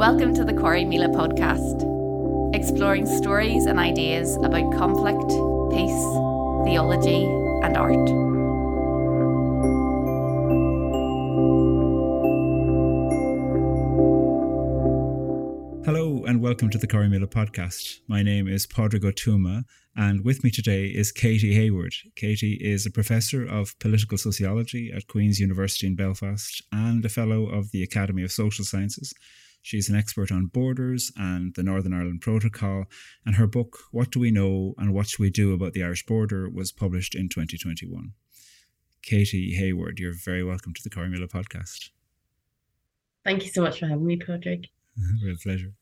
Welcome to the Corrymeela podcast, exploring stories and ideas about conflict, peace, theology, and art. Hello and welcome to the Corrymeela podcast. My name is Pádraig Ó Tuama, and with me today is Katy Hayward. Katy is a professor of political sociology at Queen's University in Belfast and a fellow of the Academy of Social Sciences. She's an expert on borders and the Northern Ireland Protocol, and her book, What Do We Know and What Should We Do About the Irish Border, was published in 2021. Katy Hayward, you're very welcome to the Corrymeela podcast. Thank you so much for having me, Patrick. Real pleasure.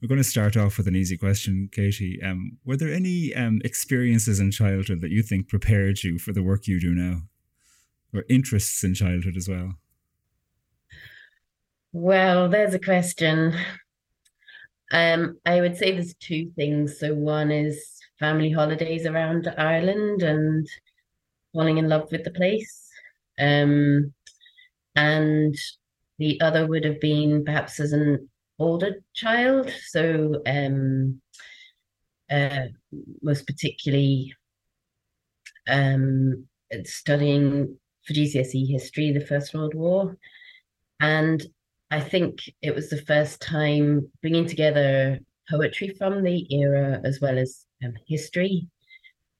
We're going to start off with an easy question, Katy. Um, were there any um, experiences in childhood that you think prepared you for the work you do now, or interests in childhood as well? Well, there's a question. Um, I would say there's two things. So one is family holidays around Ireland and falling in love with the place. Um, and the other would have been perhaps as an older child. So um, uh, most particularly um, studying for GCSE history, the First World War. And I think it was the first time bringing together poetry from the era as well as um, history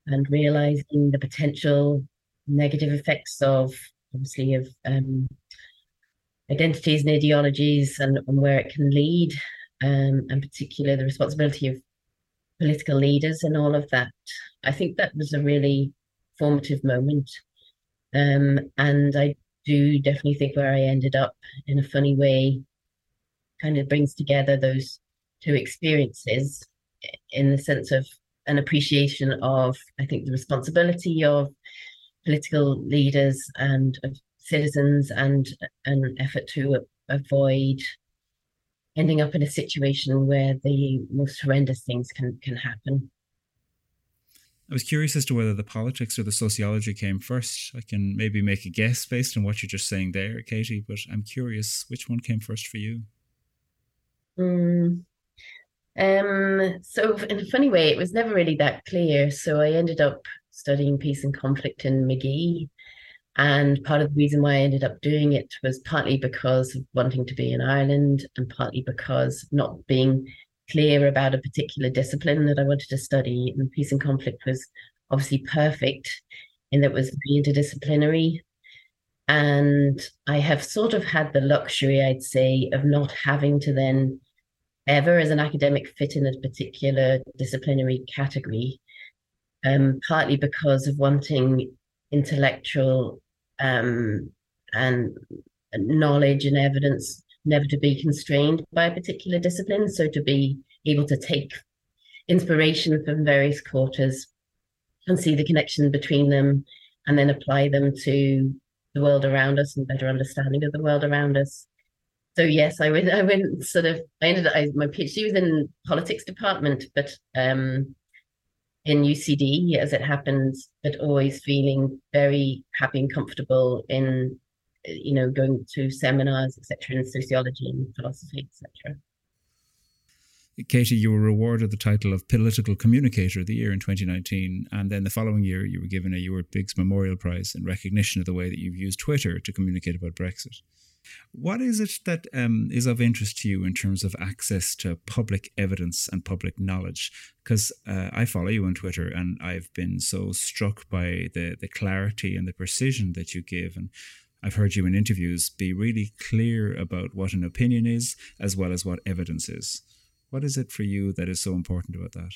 and realizing the potential negative effects of obviously of um, identities and ideologies and, and, where it can lead um, and particularly the responsibility of political leaders and all of that. I think that was a really formative moment. Um, and i do definitely think where I ended up in a funny way kind of brings together those two experiences in the sense of an appreciation of, I think, the responsibility of political leaders and of citizens and an effort to avoid ending up in a situation where the most horrendous things can can happen. I was curious as to whether the politics or the sociology came first. I can maybe make a guess based on what you're just saying there, Katy, but I'm curious which one came first for you. Mm. Um, so in a funny way, it was never really that clear. So I ended up studying peace and conflict in Magee. And part of the reason why I ended up doing it was partly because of wanting to be in Ireland and partly because not being clear about a particular discipline that I wanted to study. And peace and conflict was obviously perfect in that it was interdisciplinary. And I have sort of had the luxury, I'd say, of not having to then ever as an academic fit in a particular disciplinary category, um, partly because of wanting intellectual um, and knowledge and evidence never to be constrained by a particular discipline. So to be able to take inspiration from various quarters and see the connection between them and then apply them to the world around us and better understanding of the world around us. So yes, I went. I went sort of. I ended. I, my PhD was in politics department, but um, in UCD as it happens, but always feeling very happy and comfortable in you know, going to seminars, etc., in sociology and philosophy, etc. Katy, you were awarded the title of Political Communicator of the Year in 2019, and then the following year you were given a Ewart Biggs Memorial Prize in recognition of the way that you've used Twitter to communicate about Brexit. What is it that um, is of interest to you in terms of access to public evidence and public knowledge? Because uh, I follow you on Twitter and I've been so struck by the, the clarity and the precision that you give. And I've heard you in interviews be really clear about what an opinion is as well as what evidence is. What is it for you that is so important about that?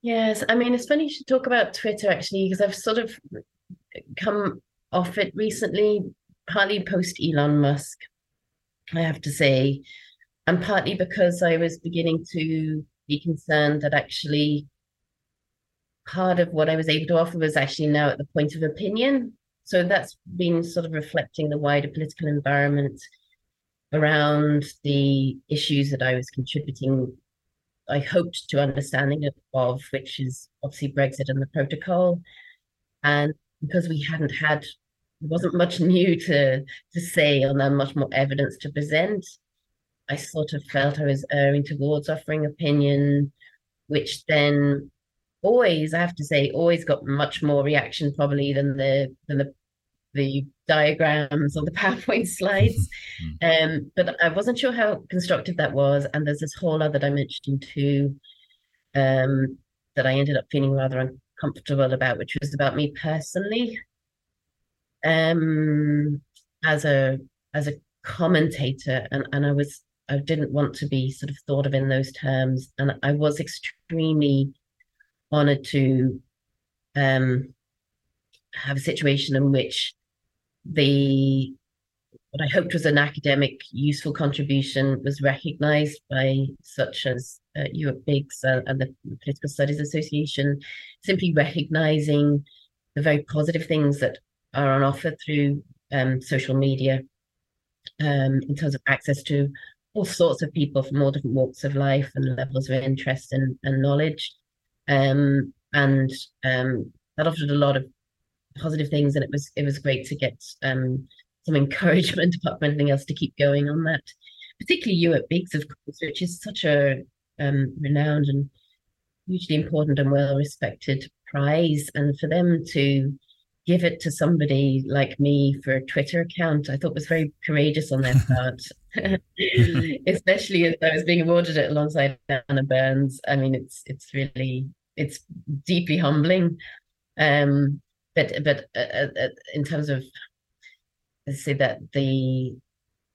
Yes, I mean, it's funny you should talk about Twitter actually, because I've sort of come off it recently, partly post Elon Musk, I have to say, and partly because I was beginning to be concerned that actually part of what I was able to offer was actually now at the point of opinion so that's been sort of reflecting the wider political environment around the issues that I was contributing. I hoped to understanding of, which is obviously Brexit and the protocol, and because we hadn't had, there wasn't much new to to say, and then much more evidence to present. I sort of felt I was erring towards offering opinion, which then always, I have to say, always got much more reaction probably than the than the the diagrams or the PowerPoint slides. Mm-hmm. um, but I wasn't sure how constructive that was. And there's this whole other dimension too um, that I ended up feeling rather uncomfortable about, which was about me personally. Um, as a as a commentator, and, and I was I didn't want to be sort of thought of in those terms, and I was extremely honored to um, have a situation in which the what I hoped was an academic useful contribution was recognized by such as uh, Ewart Biggs uh, and the Political Studies Association, simply recognizing the very positive things that are on offer through um, social media um, in terms of access to all sorts of people from all different walks of life and levels of interest and, and knowledge. Um, and um, that offered a lot of positive things, and it was it was great to get um, some encouragement apart from anything else to keep going on that. Particularly Ewart Biggs, of course, which is such a um, renowned and hugely important and well respected prize, and for them to give it to somebody like me for a Twitter account, I thought was very courageous on their part. Especially as I was being awarded it alongside Anna Burns. I mean, it's it's really it's deeply humbling. Um, but but uh, uh, uh, in terms of let's say that the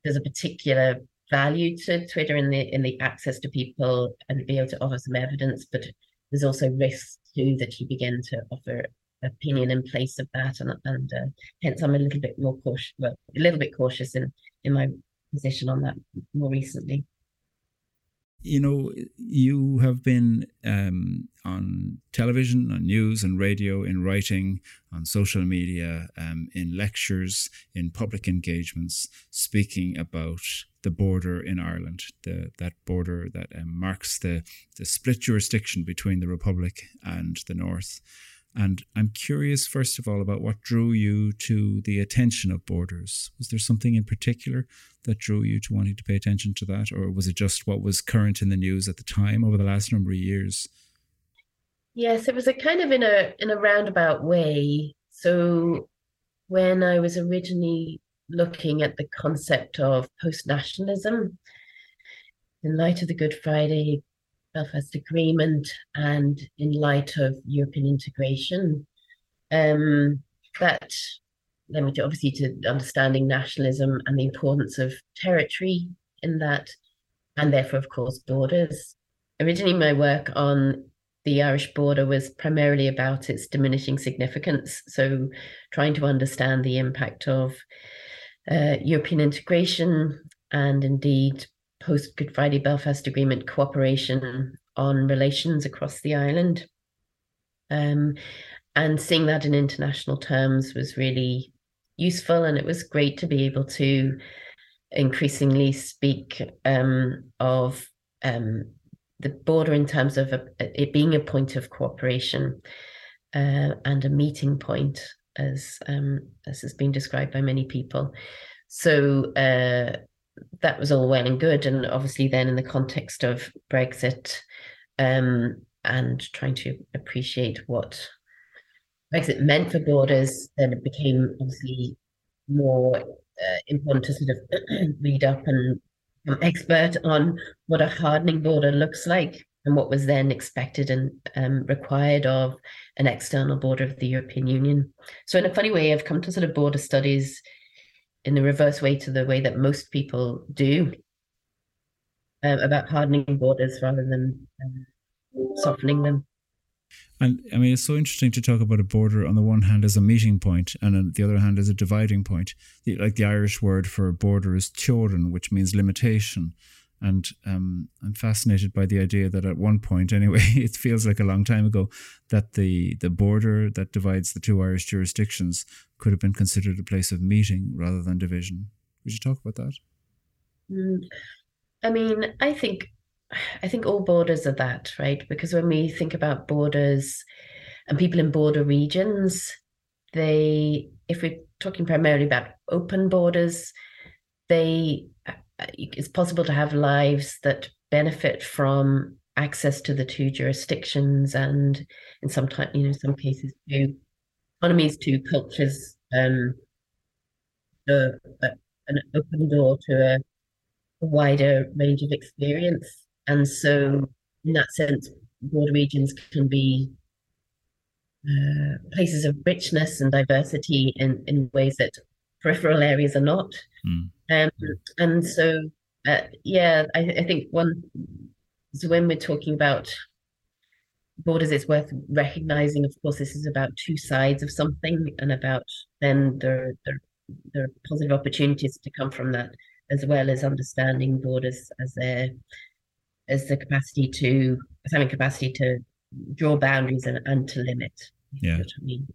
there's a particular value to Twitter in the in the access to people and be able to offer some evidence, but there's also risks too that you begin to offer opinion in place of that, and and uh, hence I'm a little bit more cautious, well, a little bit cautious in in my position on that more recently you know, you have been um, on television, on news and radio, in writing, on social media, um, in lectures, in public engagements, speaking about the border in Ireland, the, that border that um, marks the, the split jurisdiction between the Republic and the North. And I'm curious, first of all, about what drew you to the attention of borders. Was there something in particular that drew you to wanting to pay attention to that, or was it just what was current in the news at the time over the last number of years? Yes, it was a kind of in a in a roundabout way. So when I was originally looking at the concept of post nationalism, in light of the Good Friday Belfast Agreement and in light of European integration, um, that to obviously to understanding nationalism and the importance of territory in that, and therefore, of course, borders. Originally, my work on the Irish border was primarily about its diminishing significance. So, trying to understand the impact of uh, European integration and indeed post Good Friday Belfast Agreement cooperation on relations across the island. Um, and seeing that in international terms was really useful, and it was great to be able to increasingly speak um, of um, the border in terms of a, it being a point of cooperation uh, and a meeting point, as um, as has been described by many people. So uh, that was all well and good. And obviously, then in the context of Brexit um, and trying to appreciate what Brexit meant for borders, then it became obviously more uh, important to sort of read up and become expert on what a hardening border looks like and what was then expected and um, required of an external border of the European Union. So, in a funny way, I've come to sort of border studies in the reverse way to the way that most people do um, about hardening borders rather than um, softening them. And I mean, it's so interesting to talk about a border on the one hand as a meeting point, and on the other hand as a dividing point. Like the Irish word for border is teorainn, which means limitation. And um, I'm fascinated by the idea that at one point, anyway, it feels like a long time ago, that the, the border that divides the two Irish jurisdictions could have been considered a place of meeting rather than division. Would you talk about that? Mm, I mean, I think I think all borders are that, right? Because when we think about borders and people in border regions, they, if we're talking primarily about open borders, they it's possible to have lives that benefit from access to the two jurisdictions and in some time, you know, some cases two economies, two cultures, um, a, a, an open door to a, a wider range of experience. And so, in that sense, border regions can be uh, places of richness and diversity in, in ways that peripheral areas are not. Mm. Um, and so, uh, yeah, I, I, think one, so when we're talking about borders, it's worth recognizing, of course, this is about two sides of something and about then the, the, the positive opportunities to come from that, as well as understanding borders as their as the capacity to as having capacity to draw boundaries and, and to limit. Yeah. I mean.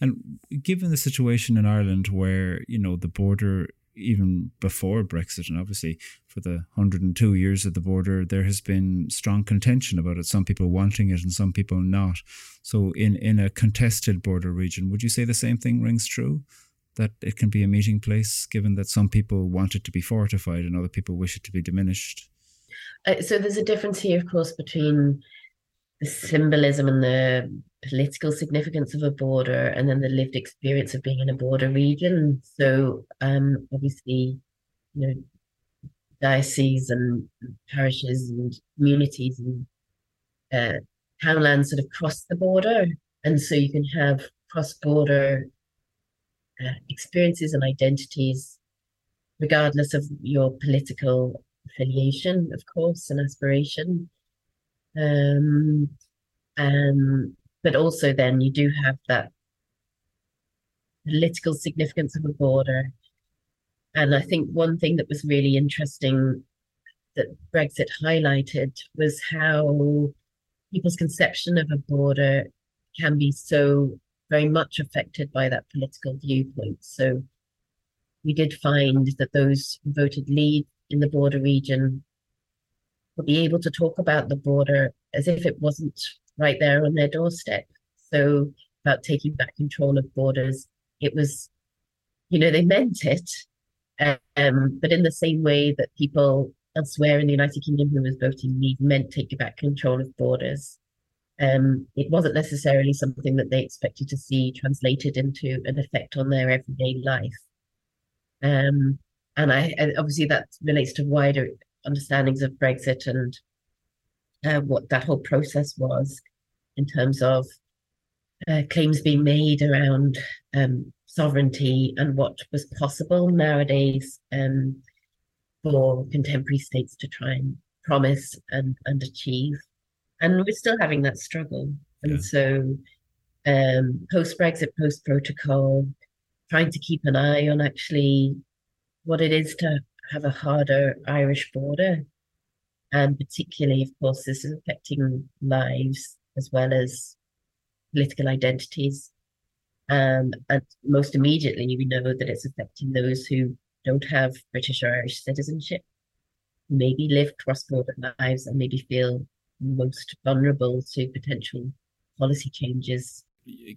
And given the situation in Ireland where, you know, the border even before Brexit, and obviously for the 102 years of the border, there has been strong contention about it. Some people wanting it and some people not. So, in, in a contested border region, would you say the same thing rings true? That it can be a meeting place, given that some people want it to be fortified and other people wish it to be diminished? Uh, so, there's a difference here, of course, between the symbolism and the political significance of a border and then the lived experience of being in a border region. So um, obviously, you know, dioceses and parishes and communities and uh, townlands sort of cross the border. And so you can have cross-border uh, experiences and identities regardless of your political affiliation, of course, and aspiration. Um, um, but also then you do have that political significance of a border. And I think one thing that was really interesting that Brexit highlighted was how people's conception of a border can be so very much affected by that political viewpoint. So we did find that those who voted Leave in the border region would be able to talk about the border as if it wasn't right there on their doorstep. So about taking back control of borders, it was, you know, they meant it, um, but in the same way that people elsewhere in the United Kingdom who was voting Leave meant taking back control of borders. Um, it wasn't necessarily something that they expected to see translated into an effect on their everyday life. Um, and I and obviously that relates to wider understandings of Brexit and uh, what that whole process was in terms of uh, claims being made around um, sovereignty and what was possible nowadays um, for contemporary states to try and promise and, and achieve. And we're still having that struggle. And yeah. so, um, post Brexit, post protocol, trying to keep an eye on actually what it is to have a harder Irish border. And particularly, of course, this is affecting lives as well as political identities. Um, and most immediately, we know that it's affecting those who don't have British or Irish citizenship, maybe live cross border lives, and maybe feel most vulnerable to potential policy changes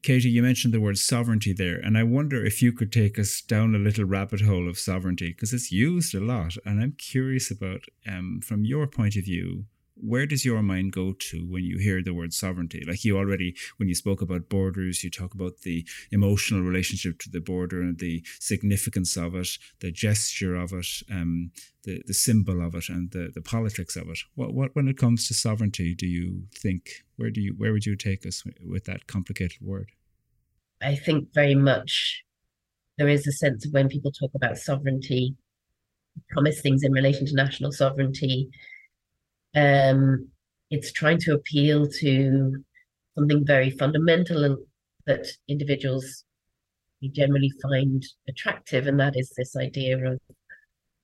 Katy, you mentioned the word sovereignty there, and I wonder if you could take us down a little rabbit hole of sovereignty because it's used a lot, and I'm curious about, um, from your point of view, where does your mind go to when you hear the word sovereignty? Like you already, when you spoke about borders, you talk about the emotional relationship to the border and the significance of it, the gesture of it, um, the, the symbol of it, and the, the politics of it. What, what, when it comes to sovereignty, do you think, where do you, where would you take us with that complicated word? I think very much there is a sense of when people talk about sovereignty, promise things in relation to national sovereignty, um, it's trying to appeal to something very fundamental that individuals generally find attractive, and that is this idea of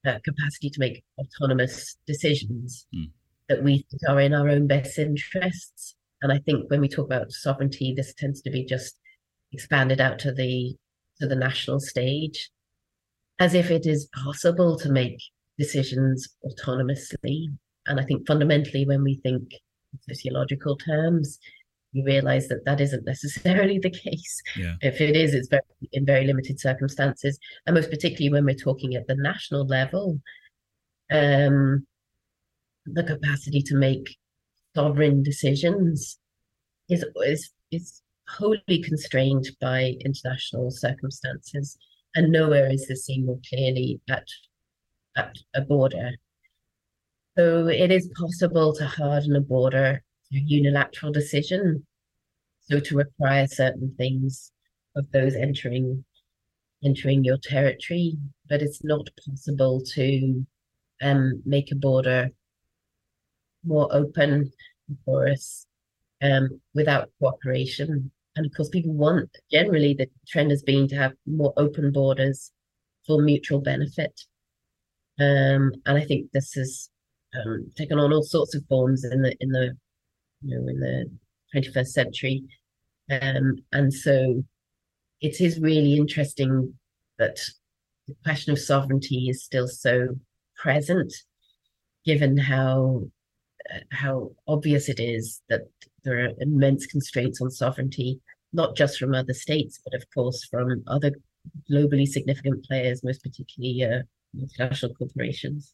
uh, capacity to make autonomous decisions mm. that we think are in our own best interests. And I think when we talk about sovereignty, this tends to be just expanded out to the to the national stage, as if it is possible to make decisions autonomously and I think fundamentally, when we think sociological terms, you realize that that isn't necessarily the case. Yeah. If it is, it's very in very limited circumstances, and most particularly when we're talking at the national level. um, the capacity to make sovereign decisions is is is wholly constrained by international circumstances, and nowhere is this seen more clearly at at a border. So it is possible to harden a border through unilateral decision, so to require certain things of those entering entering your territory, but it's not possible to um, make a border more open for us um, without cooperation. And of course, people want generally the trend has been to have more open borders for mutual benefit. Um, and I think this has um, taken on all sorts of forms in the in the you know in the 21st century. Um, and so it is really interesting that the question of sovereignty is still so present, given how uh, how obvious it is that there are immense constraints on sovereignty, not just from other states, but of course from other globally significant players, most particularly uh, corporations.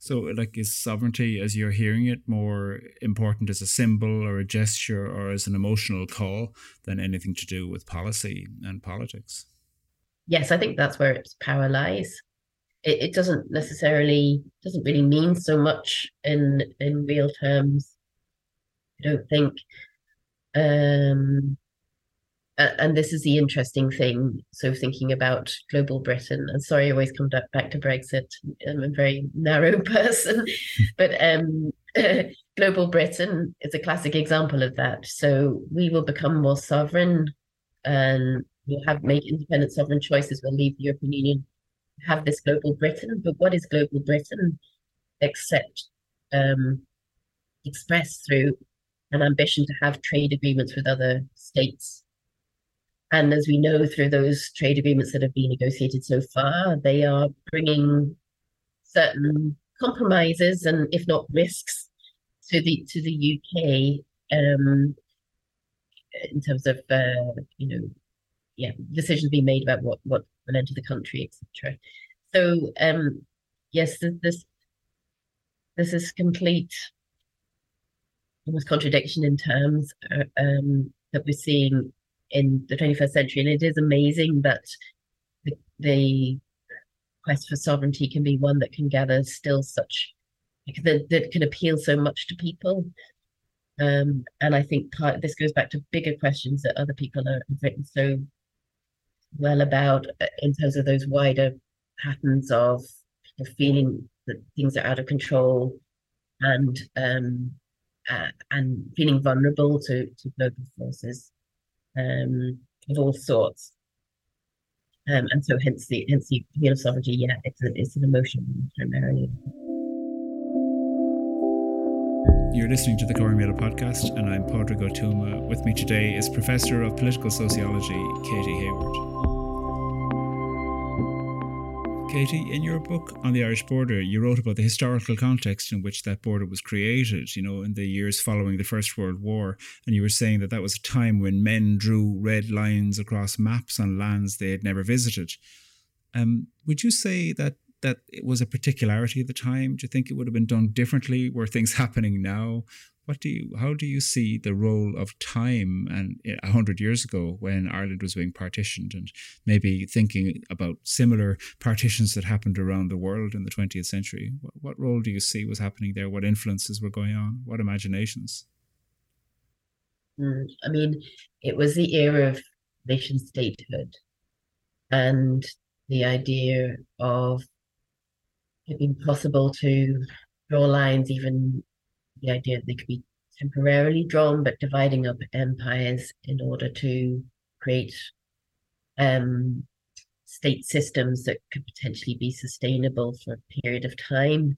So, like, is sovereignty, as you're hearing it, more important as a symbol or a gesture or as an emotional call than anything to do with policy and politics? Yes, I think that's where its power lies. It, it doesn't necessarily doesn't really mean so much in in real terms. I don't think. Um, and this is the interesting thing. So thinking about global Britain, and sorry, I always come back to Brexit. I'm a very narrow person, but um, global Britain is a classic example of that. So we will become more sovereign, and we'll have make independent sovereign choices. We'll leave the European Union, have this global Britain. But what is global Britain except um, expressed through an ambition to have trade agreements with other states and as we know through those trade agreements that have been negotiated so far, they are bringing certain compromises and, if not risks, to the to the UK um, in terms of uh, you know, yeah, decisions being made about what what will enter the country, etc. So um, yes, this this is complete almost contradiction in terms uh, um, that we're seeing in the 21st century. And it is amazing that the, the quest for sovereignty can be one that can gather still such that, that can appeal so much to people. Um, and I think part, this goes back to bigger questions that other people are, have written so well about uh, in terms of those wider patterns of feeling that things are out of control and um, uh, and feeling vulnerable to, to global forces um, of all sorts. Um, and so hence the hence the appeal of sovereignty, yeah, it's, a, it's an emotion primarily. You're listening to the Corrymeela podcast, and I'm Pádraig Ó Tuama. With me today is Professor of Political Sociology, Katy Hayward. Katy, in your book on the Irish border, you wrote about the historical context in which that border was created, you know, in the years following the First World War. And you were saying that that was a time when men drew red lines across maps on lands they had never visited. Um, would you say that that it was a particularity of the time? Do you think it would have been done differently? Were things happening now? What do you how do you see the role of time and eh, a hundred years ago when Ireland was being partitioned and maybe thinking about similar partitions that happened around the world in the 20th century? What, what role do you see was happening there? What influences were going on? What imaginations? Mm, I mean it was the era of nation statehood and the idea of it being possible to draw lines even the idea that they could be temporarily drawn, but dividing up empires in order to create um, state systems that could potentially be sustainable for a period of time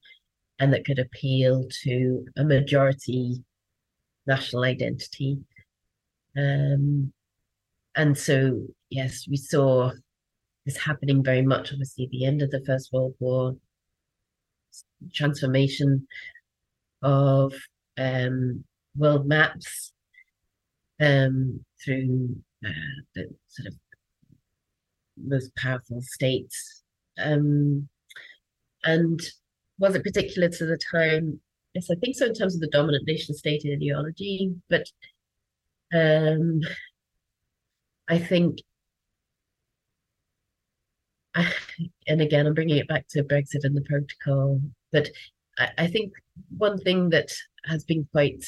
and that could appeal to a majority national identity. Um, and so, yes, we saw this happening very much, obviously, at the end of the First World War, transformation of um, world maps um, through uh, the sort of most powerful states. Um, and was it particular to the time? Yes, I think so in terms of the dominant nation state ideology, but um, I think, and again, I'm bringing it back to Brexit and the protocol, but I, I think one thing that has been quite,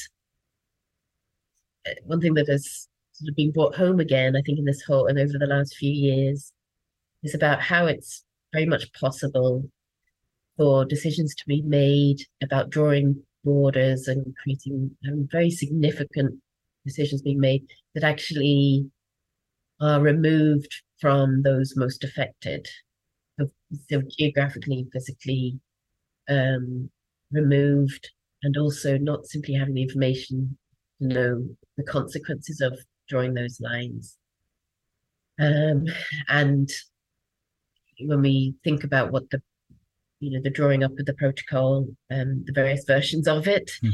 uh, one thing that has sort of been brought home again, I think, in this whole and over the last few years, is about how it's very much possible for decisions to be made about drawing borders and creating um, very significant decisions being made that actually are removed from those most affected. So, geographically, physically um, removed, and also not simply having the information to know the consequences of drawing those lines. Um, and when we think about what the you know the drawing up of the protocol, um, the various versions of it, mm.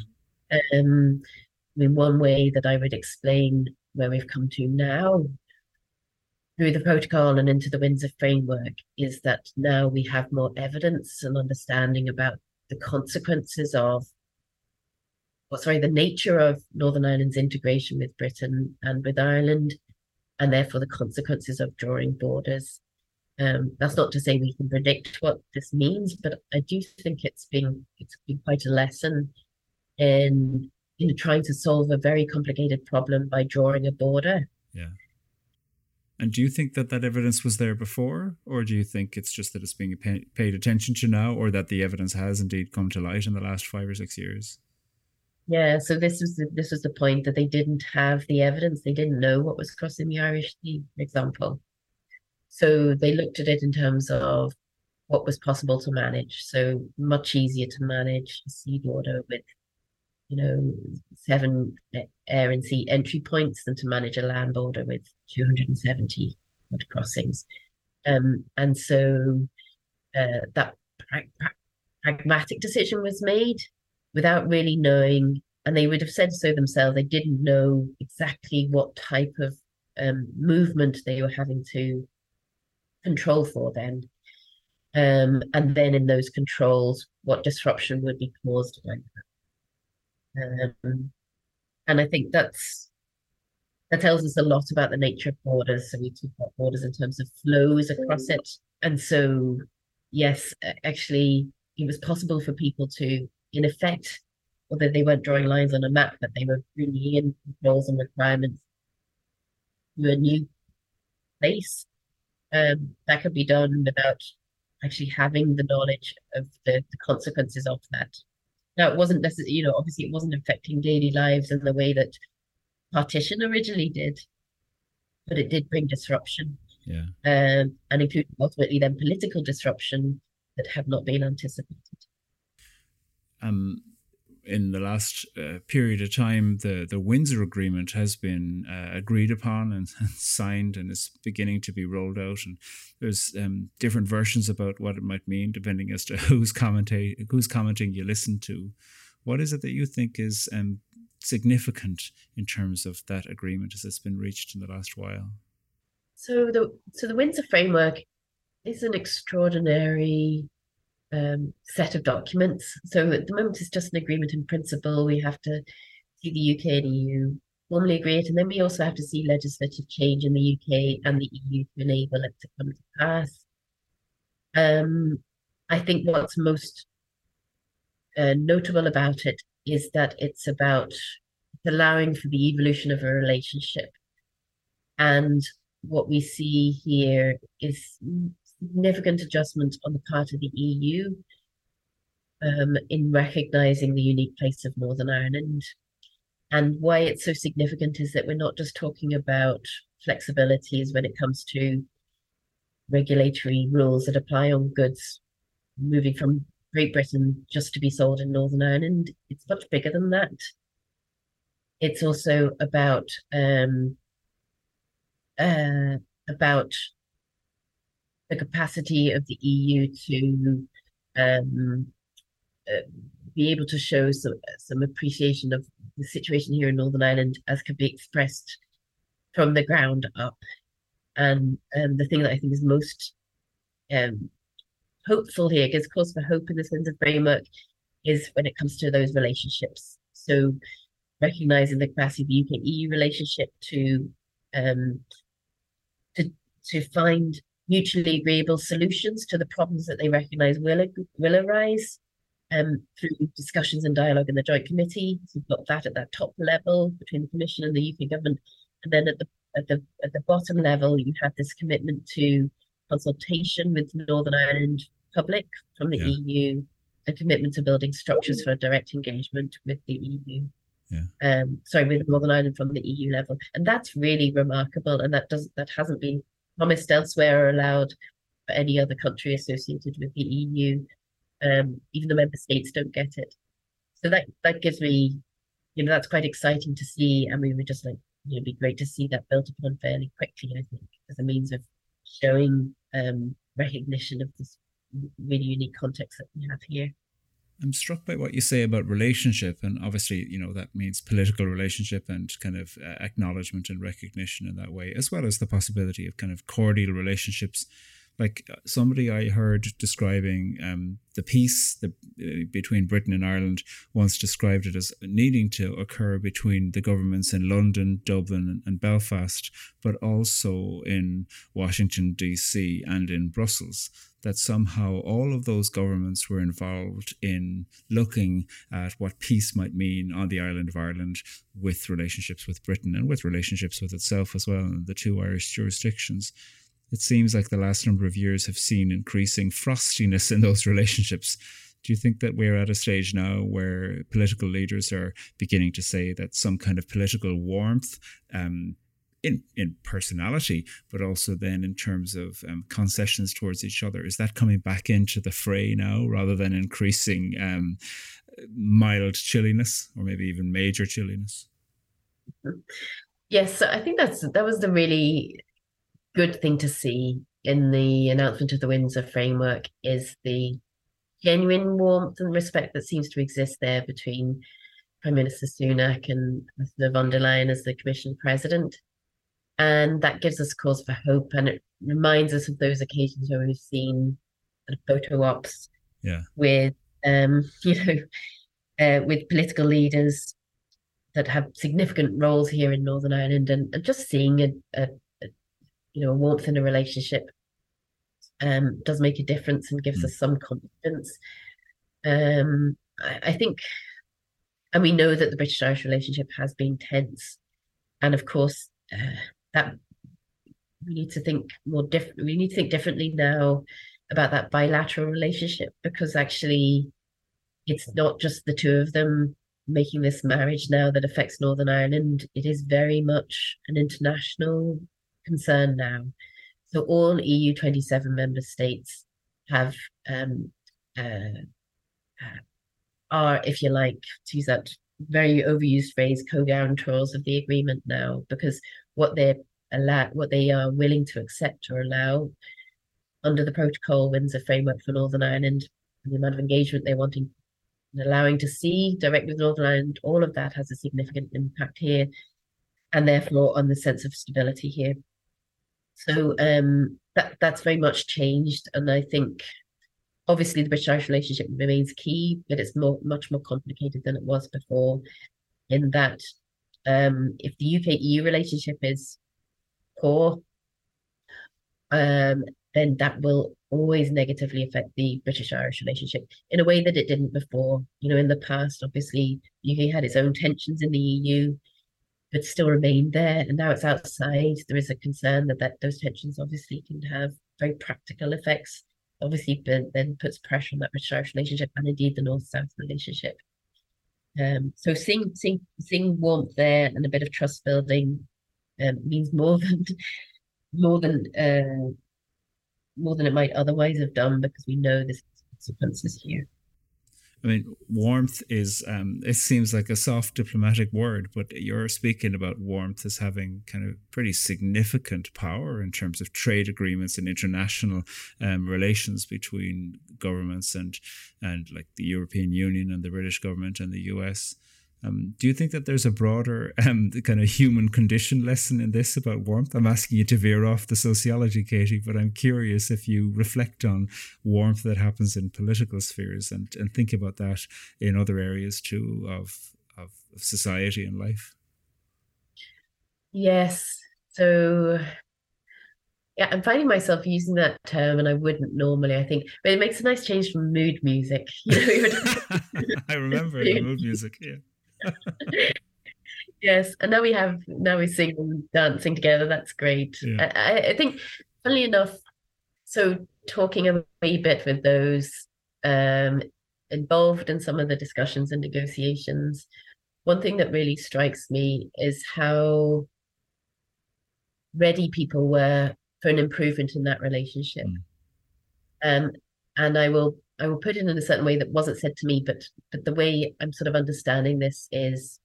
um, I mean, one way that I would explain where we've come to now through the protocol and into the Windsor framework is that now we have more evidence and understanding about the consequences of, well, sorry, the nature of Northern Ireland's integration with Britain and with Ireland, and therefore the consequences of drawing borders. Um, that's not to say we can predict what this means, but I do think it's been it's been quite a lesson in in trying to solve a very complicated problem by drawing a border. Yeah. And do you think that that evidence was there before, or do you think it's just that it's being paid attention to now, or that the evidence has indeed come to light in the last five or six years? Yeah, so this was the, this was the point that they didn't have the evidence. They didn't know what was crossing the Irish Sea, for example. So they looked at it in terms of what was possible to manage. So much easier to manage a sea border with you know, seven air and sea entry points than to manage a land border with 270 crossings. Um, and so uh, that pra- pra- pragmatic decision was made without really knowing, and they would have said so themselves, they didn't know exactly what type of um, movement they were having to control for then. Um, and then in those controls, what disruption would be caused by that. Um, and I think that's that tells us a lot about the nature of borders. So we talk about borders in terms of flows across it. And so, yes, actually, it was possible for people to, in effect, although they weren't drawing lines on a map, but they were bringing in controls and requirements to a new place. Um, that could be done without actually having the knowledge of the, the consequences of that. It wasn't necessarily, you know, obviously it wasn't affecting daily lives in the way that partition originally did, but it did bring disruption. Yeah. Um, and including ultimately then political disruption that had not been anticipated. Um, in the last uh, period of time, the, the Windsor Agreement has been uh, agreed upon and, and, signed and is beginning to be rolled out. And there's um, different versions about what it might mean, depending as to who's, commentate, who's commenting you listen to. What is it that you think is um, significant in terms of that agreement as it's been reached in the last while? So the so the Windsor framework is an extraordinary um, set of documents. So at the moment, it's just an agreement in principle. We have to see the UK and EU formally agree it, and then we also have to see legislative change in the UK and the EU to enable it to come to pass. Um, I think what's most uh, notable about it is that it's about allowing for the evolution of a relationship. And what we see here is significant adjustment on the part of the EU um, in recognizing the unique place of Northern Ireland. And why it's so significant is that we're not just talking about flexibilities when it comes to regulatory rules that apply on goods moving from Great Britain just to be sold in Northern Ireland. It's much bigger than that. It's also about um, uh, about the capacity of the EU to um, uh, be able to show some, some appreciation of the situation here in Northern Ireland as can be expressed from the ground up. And um, the thing that I think is most um, hopeful here, gives cause for hope in the sense of framework, is when it comes to those relationships. So recognizing the capacity of the UK EU relationship to um, to to find mutually agreeable solutions to the problems that they recognize will will arise um, through discussions and dialogue in the Joint Committee. So we've got that at that top level between the Commission and the UK government, and then at the at the at the bottom level, you have this commitment to consultation with Northern Ireland public from the yeah. EU, a commitment to building structures for direct engagement with the EU. Yeah. Um, sorry, with Northern Ireland from the EU level, and that's really remarkable, and that does that hasn't been promised elsewhere are allowed for any other country associated with the EU. Um, even the member states don't get it, so that that gives me, you know, that's quite exciting to see, and we would just like, you know, it'd be great to see that built upon fairly quickly. I think as a means of showing um, recognition of this really unique context that we have here. I'm struck by what you say about relationship, and obviously, you know, that means political relationship and kind of uh, acknowledgement and recognition in that way, as well as the possibility of kind of cordial relationships like uh, somebody I heard describing um, the peace the, uh, between Britain and Ireland once described it as needing to occur between the governments in London, Dublin, and Belfast, but also in Washington, D.C., and in Brussels. That somehow all of those governments were involved in looking at what peace might mean on the island of Ireland with relationships with Britain and with relationships with itself as well, and the two Irish jurisdictions it seems like the last number of years have seen increasing frostiness in those relationships. Do you think that we're at a stage now where political leaders are beginning to say that some kind of political warmth, um, in in personality, but also then in terms of um, concessions towards each other, is that coming back into the fray now rather than increasing um, mild chilliness or maybe even major chilliness? Yes, I think that's that was the really good thing to see in the announcement of the Windsor framework is the genuine warmth and respect that seems to exist there between Prime Minister Sunak and Mr. von der Leyen as the Commission President. And that gives us cause for hope and it reminds us of those occasions where we've seen photo ops yeah. with um, you know, uh, with political leaders that have significant roles here in Northern Ireland and, and just seeing a, a, you know, warmth in a relationship um, does make a difference and gives mm. us some confidence. Um, I, I, think, and we know that the British Irish relationship has been tense, and of course, uh, that we need to think more different. We need to think differently now about that bilateral relationship because actually, it's not just the two of them making this marriage now that affects Northern Ireland. It is very much an international concern now. So all EU 27 member states have um, uh, uh, are, if you like, to use that very overused phrase, co-guarantors of the agreement now, because what they're allow, what they are willing to accept or allow under the protocol Windsor framework for Northern Ireland, and the amount of engagement they're wanting and allowing to see directly with Northern Ireland, all of that has a significant impact here, and therefore on the sense of stability here. So um, that that's very much changed, and I think obviously the British-Irish relationship remains key, but it's more much more complicated than it was before. In that, um, if the UK-EU relationship is poor, um, then that will always negatively affect the British-Irish relationship in a way that it didn't before. You know, in the past, obviously, UK had its own tensions in the EU but still remain there. And now it's outside. There is a concern that, that those tensions obviously can have very practical effects. Obviously, but then puts pressure on that British relationship and indeed the North South relationship. Um, so seeing, seeing seeing warmth there and a bit of trust building um, means more than more than uh, more than it might otherwise have done because we know this consequences here. I mean, warmth is, um, it seems like a soft diplomatic word, but you're speaking about warmth as having kind of pretty significant power in terms of trade agreements and international um, relations between governments and, and like the European Union and the British government and the US. Um, do you think that there's a broader um, kind of human condition lesson in this about warmth? I'm asking you to veer off the sociology, Katy, but I'm curious if you reflect on warmth that happens in political spheres and, and think about that in other areas too of, of, of society and life. Yes. So yeah, I'm finding myself using that term, and I wouldn't normally. I think, but it makes a nice change from mood music. You know, I remember the mood music. Yeah. yes, and now we have now we sing and dancing together. That's great. Yeah. I, I think, funnily enough, so talking a wee bit with those um, involved in some of the discussions and negotiations, one thing that really strikes me is how ready people were for an improvement in that relationship. Mm. Um, and I will I will put it in a certain way that wasn't said to me, but but the way I'm sort of understanding this is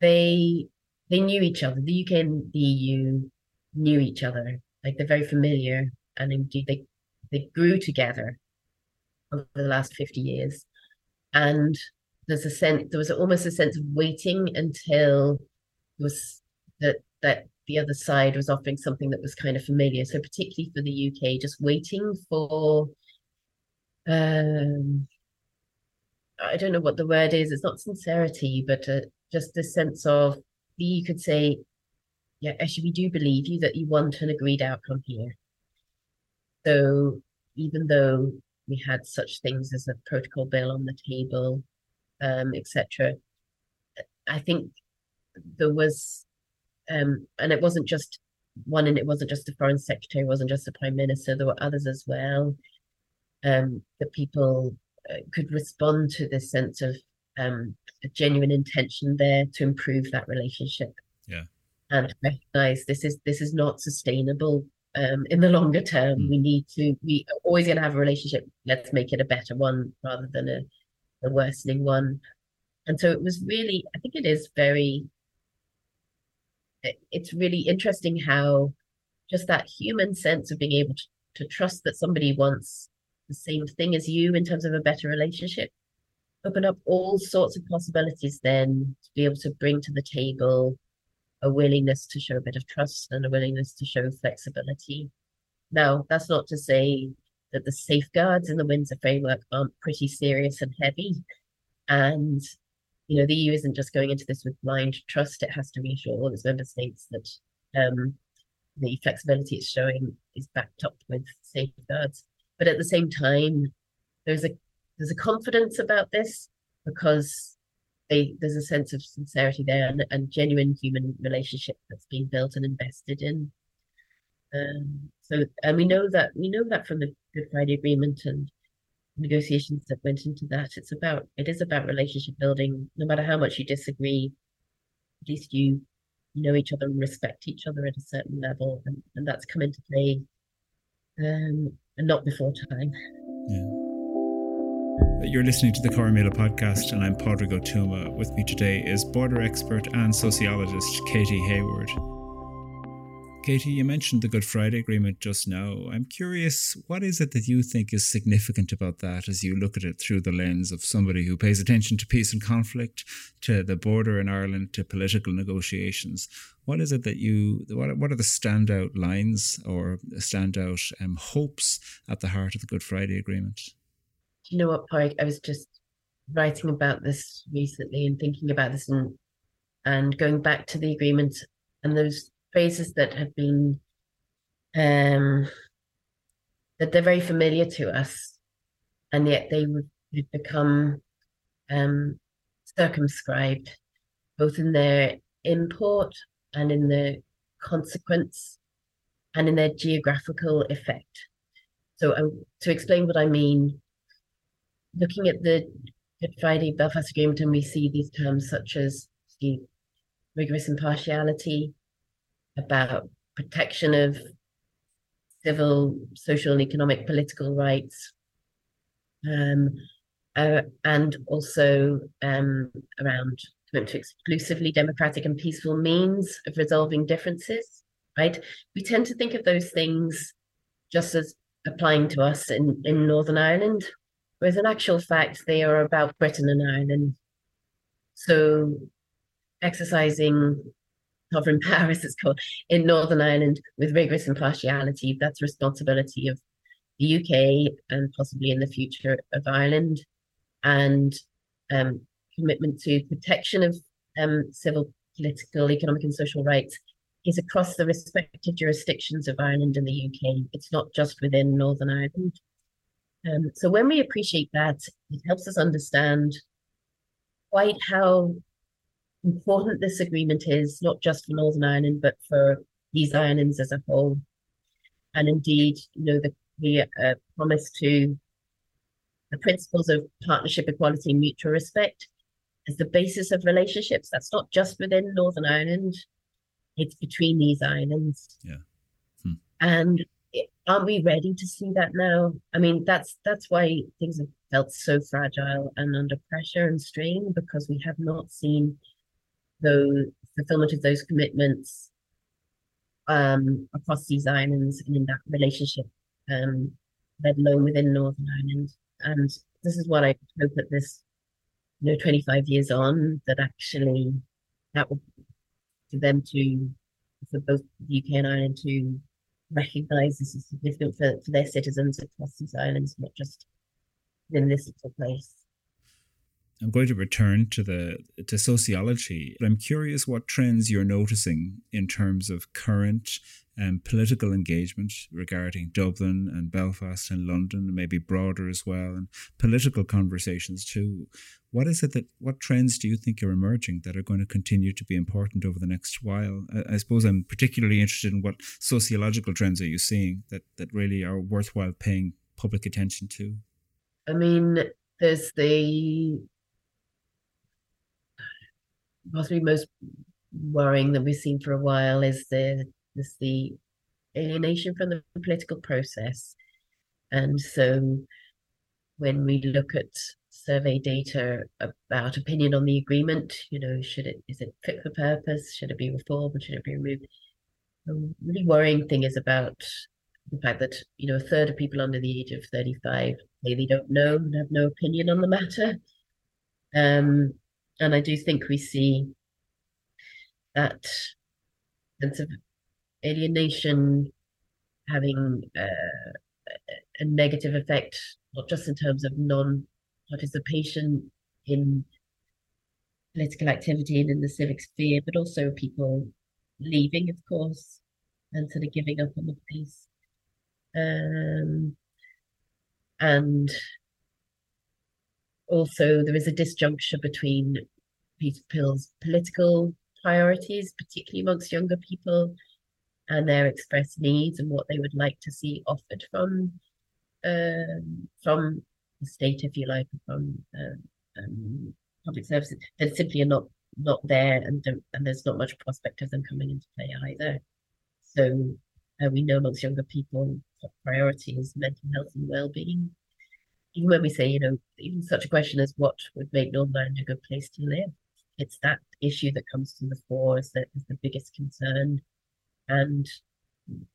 they they knew each other. The UK and the EU knew each other. Like they're very familiar, and indeed they they grew together over the last fifty years. And there's a sense there was almost a sense of waiting until was that that the other side was offering something that was kind of familiar. So particularly for the UK, just waiting for um I don't know what the word is. It's not sincerity, but uh, just the sense of you could say, yeah, actually, we do believe you that you want an agreed outcome here. So even though we had such things as a protocol bill on the table, um, etc., I think there was um, and it wasn't just one, and it wasn't just the foreign secretary, it wasn't just the prime minister. There were others as well. Um, that people uh, could respond to this sense of um, a genuine intention there to improve that relationship. Yeah, and recognize this is this is not sustainable um, in the longer term. Mm. We need to. We are always going to have a relationship. Let's make it a better one rather than a, a worsening one. And so it was really. I think it is very it's really interesting how just that human sense of being able to, to trust that somebody wants the same thing as you in terms of a better relationship open up all sorts of possibilities then to be able to bring to the table a willingness to show a bit of trust and a willingness to show flexibility. Now, that's not to say that the safeguards in the Windsor framework aren't pretty serious and heavy. And you know, the EU isn't just going into this with blind trust. It has to reassure all its member states that um, the flexibility it's showing is backed up with safeguards. But at the same time, there's a there's a confidence about this because they, there's a sense of sincerity there and, and genuine human relationship that's being built and invested in. Um, so, and we know that we know that from the Good Friday Agreement and negotiations that went into that. It's about it is about relationship building. No matter how much you disagree, at least you know each other and respect each other at a certain level, and, and that's come into play, um, and not before time. Yeah. You're listening to the Corrymeela podcast, and I'm Pádraig Ó Tuama. With me today is border expert and sociologist Katy Hayward. Katy, you mentioned the Good Friday Agreement just now. I'm curious, what is it that you think is significant about that as you look at it through the lens of somebody who pays attention to peace and conflict, to the border in Ireland, to political negotiations? What is it that you, what, what are the standout lines or standout um, hopes at the heart of the Good Friday Agreement? Do you know what, Park? I was just writing about this recently and thinking about this and and going back to the agreement and those phrases that have been um, that they're very familiar to us, and yet they would become um, circumscribed, both in their import and in their consequence, and in their geographical effect. So, uh, to explain what I mean, looking at the Good Friday Belfast Agreement, and we see these terms such as the rigorous impartiality, about protection of civil, social, and economic political rights, um, uh, and also um, around commitment to exclusively democratic and peaceful means of resolving differences. Right? We tend to think of those things just as applying to us in, in Northern Ireland, whereas in actual fact they are about Britain and Ireland. so exercising sovereign as it's called, in Northern Ireland with rigorous impartiality. That's responsibility of the UK and possibly in the future of Ireland, and um, commitment to protection of um, civil, political, economic, and social rights is across the respective jurisdictions of Ireland and the UK. It's not just within Northern Ireland. Um, so when we appreciate that, it helps us understand quite how important this agreement is, not just for Northern Ireland, but for these islands as a whole. And indeed, you know, the, the uh, promise to the principles of partnership, equality, and mutual respect as the basis of relationships. That's not just within Northern Ireland, it's between these islands. Yeah. Hmm. And aren't we ready to see that now? I mean, that's that's why things have felt so fragile and under pressure and strain because we have not seen the fulfillment of those commitments um, across these islands and in that relationship, um, let alone within Northern Ireland. And this is what I hope that this, you know, 25 years on, that actually that will for them to, for both the UK and Ireland to recognize this is significant for, for their citizens across these islands, not just in this little place. I'm going to return to the to sociology. I'm curious what trends you're noticing in terms of current um, political engagement regarding Dublin and Belfast and London, maybe broader as well, and political conversations too. What is it that what trends do you think are emerging that are going to continue to be important over the next while? I, I suppose I'm particularly interested in what sociological trends are you seeing that that really are worthwhile paying public attention to. I mean, there's the possibly most worrying that we've seen for a while is the is the alienation from the political process. And so when we look at survey data about opinion on the agreement, you know, should it is it fit for purpose? Should it be reformed? Should it be removed? The really worrying thing is about the fact that, you know, a third of people under the age of 35 say they don't know and have no opinion on the matter. Um, and I do think we see that sense of alienation having uh, a negative effect, not just in terms of non participation in political activity and in the civic sphere, but also people leaving, of course, and sort of giving up on the place. Um, and also there is a disjuncture between Peter Pill's political priorities, particularly amongst younger people, and their expressed needs and what they would like to see offered from um, from the state, if you like, from uh, um, public services that simply are not not there, and and there's not much prospect of them coming into play either. So uh, we know amongst younger people, priority is mental health and well-being even when we say, you know, even such a question as what would make Northern a good place to live, it's that issue that comes to the fore as the, the biggest concern. And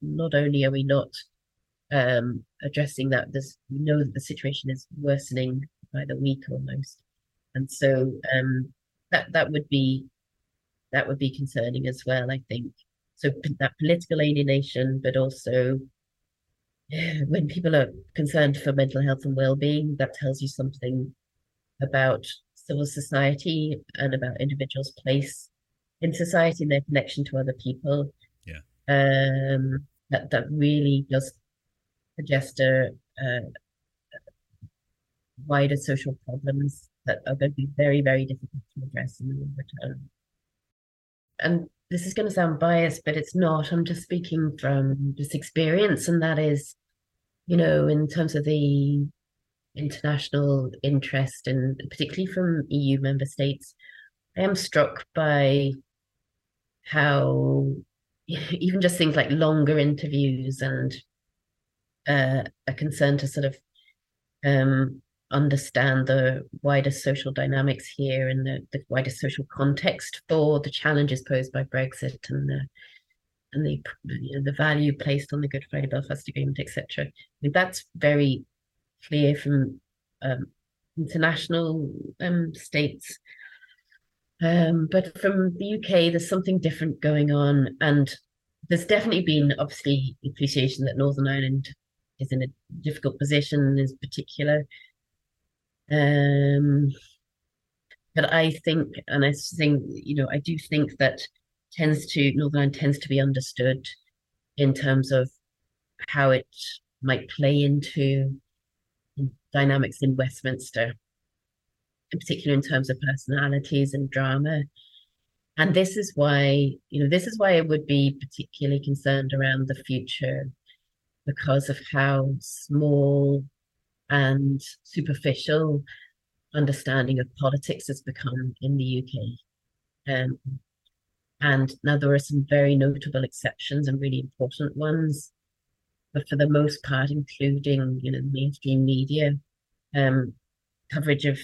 not only are we not um, addressing that, there's, we know that the situation is worsening by the week almost. And so um, that that would be that would be concerning as well, I think. So that political alienation, but also when people are concerned for mental health and well-being, that tells you something about civil society and about individuals' place in society and their connection to other people. Yeah. Um, that that really does suggest a, wider social problems that are going to be very, very difficult to address in the longer term. And this is going to sound biased, but it's not. I'm just speaking from this experience, and that is you know, in terms of the international interest and particularly from EU member states, I am struck by how even just things like longer interviews and uh, a concern to sort of um, understand the wider social dynamics here and the, the wider social context for the challenges posed by Brexit and the and the you know, the value placed on the Good Friday Belfast Agreement, etc. That's very clear from um, international um, states Um, but from the UK, there's something different going on, and there's definitely been obviously appreciation that Northern Ireland is in a difficult position in particular. Um, but I think, and I think, you know, I do think that tends to Northern Ireland tends to be understood in terms of how it might play into dynamics in Westminster, in particular in terms of personalities and drama. And this is why, you know, this is why I would be particularly concerned around the future because of how small and superficial understanding of politics has become in the UK. Um, and now there are some very notable exceptions and really important ones, but for the most part, including you know mainstream media, um, coverage of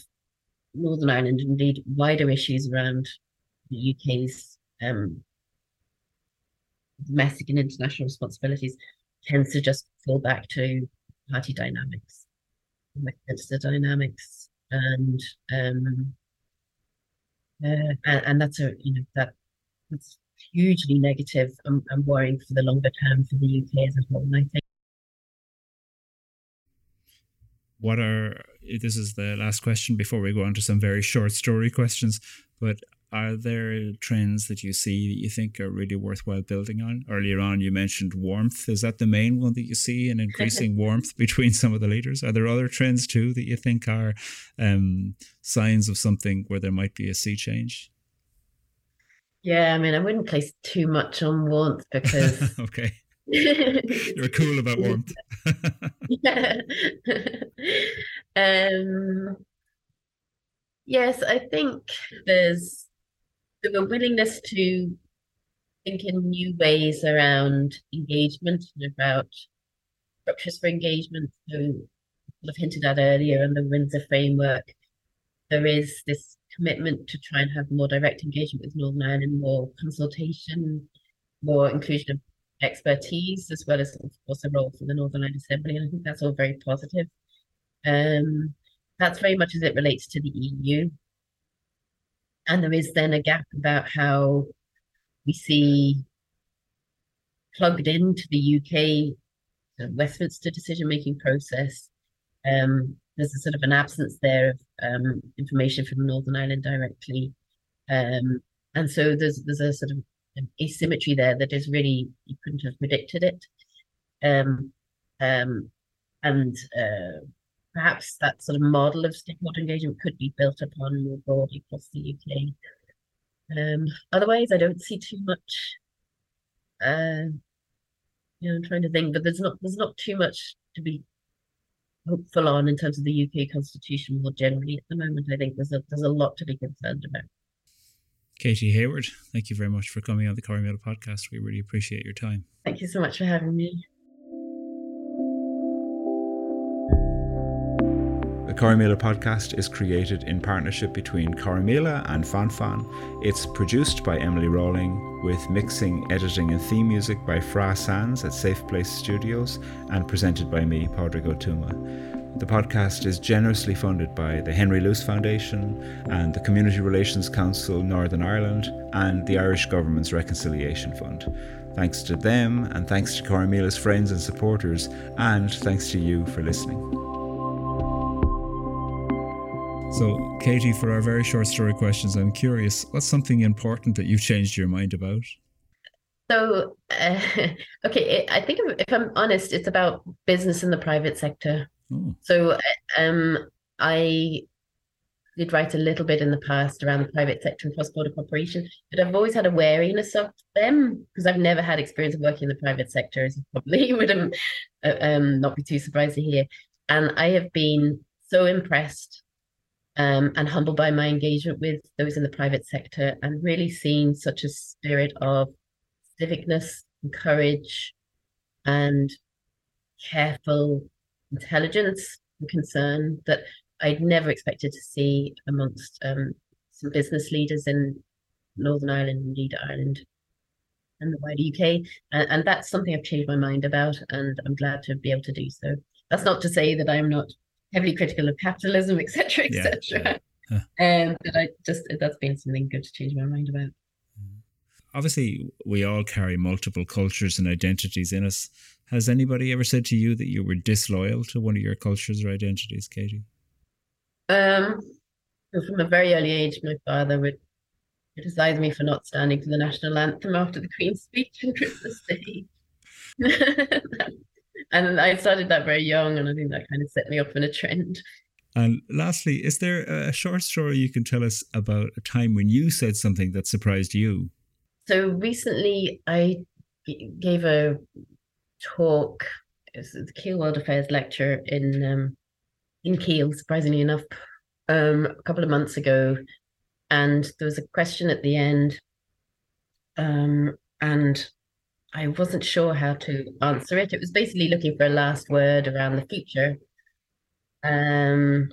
Northern Ireland, indeed wider issues around the UK's um, domestic and international responsibilities tends to just fall back to party dynamics, the dynamics, and um, uh, and, and that's a you know that it's hugely negative and, and worrying for the longer term for the UK as a whole. And I think. What are this is the last question before we go on to some very short story questions, but are there trends that you see that you think are really worthwhile building on? Earlier on, you mentioned warmth. Is that the main one that you see an increasing warmth between some of the leaders? Are there other trends too that you think are um, signs of something where there might be a sea change? Yeah, I mean, I wouldn't place too much on warmth because. okay. You're cool about warmth. yeah. um, yes, I think there's a willingness to think in new ways around engagement and about structures for engagement. So, sort of hinted at earlier in the Windsor framework, there is this commitment to try and have more direct engagement with Northern Ireland, more consultation, more inclusion of expertise, as well as, of course, a role for the Northern Ireland Assembly. And I think that's all very positive. Um, that's very much as it relates to the EU. And there is then a gap about how we see plugged into the UK Westminster decision making process um, there's a sort of an absence there of um, information from Northern Ireland directly, um, and so there's there's a sort of asymmetry there that is really you couldn't have predicted it, um, um, and uh, perhaps that sort of model of stakeholder engagement could be built upon more broadly across the UK. Um, otherwise, I don't see too much. Uh, you know, I'm trying to think, but there's not there's not too much to be hopeful on in terms of the UK constitution more generally at the moment. I think there's a there's a lot to be concerned about. Katy Hayward, thank you very much for coming on the Corrymeela podcast. We really appreciate your time. Thank you so much for having me. The Corrymeela podcast is created in partnership between Corrymeela and FanFan. It's produced by Emily Rawling, with mixing, editing, and theme music by Fra Sands at Safe Place Studios, and presented by me, Pádraig Ó Tuama. The podcast is generously funded by the Henry Luce Foundation and the Community Relations Council Northern Ireland and the Irish Government's Reconciliation Fund. Thanks to them, and thanks to Corrymeela's friends and supporters, and thanks to you for listening. So, Katy, for our very short story questions, I'm curious what's something important that you've changed your mind about? So, uh, okay, I think if I'm honest, it's about business in the private sector. Oh. So, um, I did write a little bit in the past around the private sector and cross-border cooperation, but I've always had a wariness of them because I've never had experience of working in the private sector, as you probably would um, um, not be too surprised to hear. And I have been so impressed um, and humbled by my engagement with those in the private sector and really seeing such a spirit of civicness and courage and careful intelligence and concern that I'd never expected to see amongst um, some business leaders in Northern Ireland, indeed Ireland, and the wider UK. And, and that's something I've changed my mind about, and I'm glad to be able to do so. That's not to say that I'm not heavily critical of capitalism, etc., etc. Yeah, Huh. Um, but I just that's been something good to change my mind about. Obviously, we all carry multiple cultures and identities in us. Has anybody ever said to you that you were disloyal to one of your cultures or identities, Katy? Um, from a very early age, my father would criticize me for not standing for the national anthem after the Queen's speech on Christmas Day. and I started that very young, and I think that kind of set me off in a trend. And lastly, is there a short story you can tell us about a time when you said something that surprised you? So recently, I gave a talk. It was the Keele World Affairs lecture in um, in Keele, surprisingly enough, um, a couple of months ago, and there was a question at the end, um, and I wasn't sure how to answer it. It was basically looking for a last word around the future, um,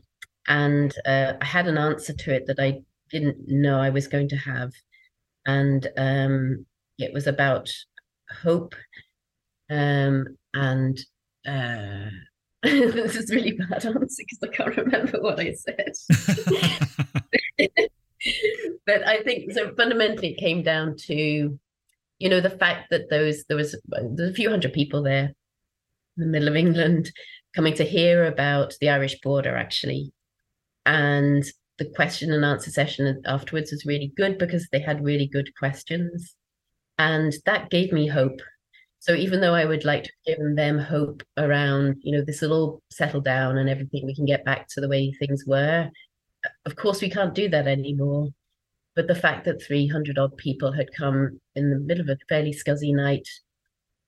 and uh, I had an answer to it that I didn't know I was going to have, and um, it was about hope, um, and uh, this is really bad answer because I can't remember what I said. but I think so. Fundamentally, it came down to, you know, the fact that those there was a few hundred people there in the middle of England coming to hear about the Irish border actually, and the question and answer session afterwards was really good because they had really good questions, and that gave me hope so even though I would like to given them hope around, you know, this will all settle down and everything, we can get back to the way things were. Of course, we can't do that anymore. But the fact that 300 odd people had come in the middle of a fairly scuzzy night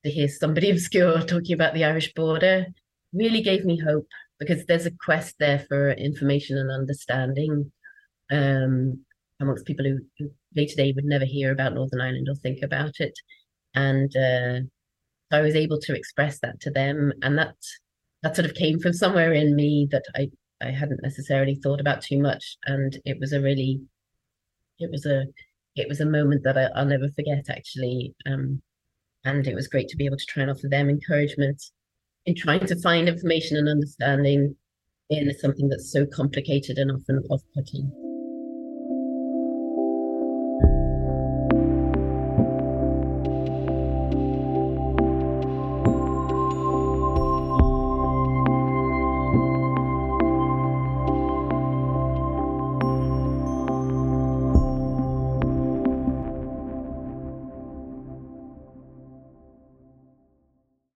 to hear somebody obscure talking about the Irish border really gave me hope because there's a quest there for information and understanding um, amongst people who, who day to day would never hear about Northern Ireland or think about it. And uh, I was able to express that to them, and that that sort of came from somewhere in me that I I hadn't necessarily thought about too much, and it was a really it was a it was a moment that I, will never forget actually, um, and it was great to be able to try and offer them encouragement in trying to find information and understanding in something that's so complicated and often off-putting.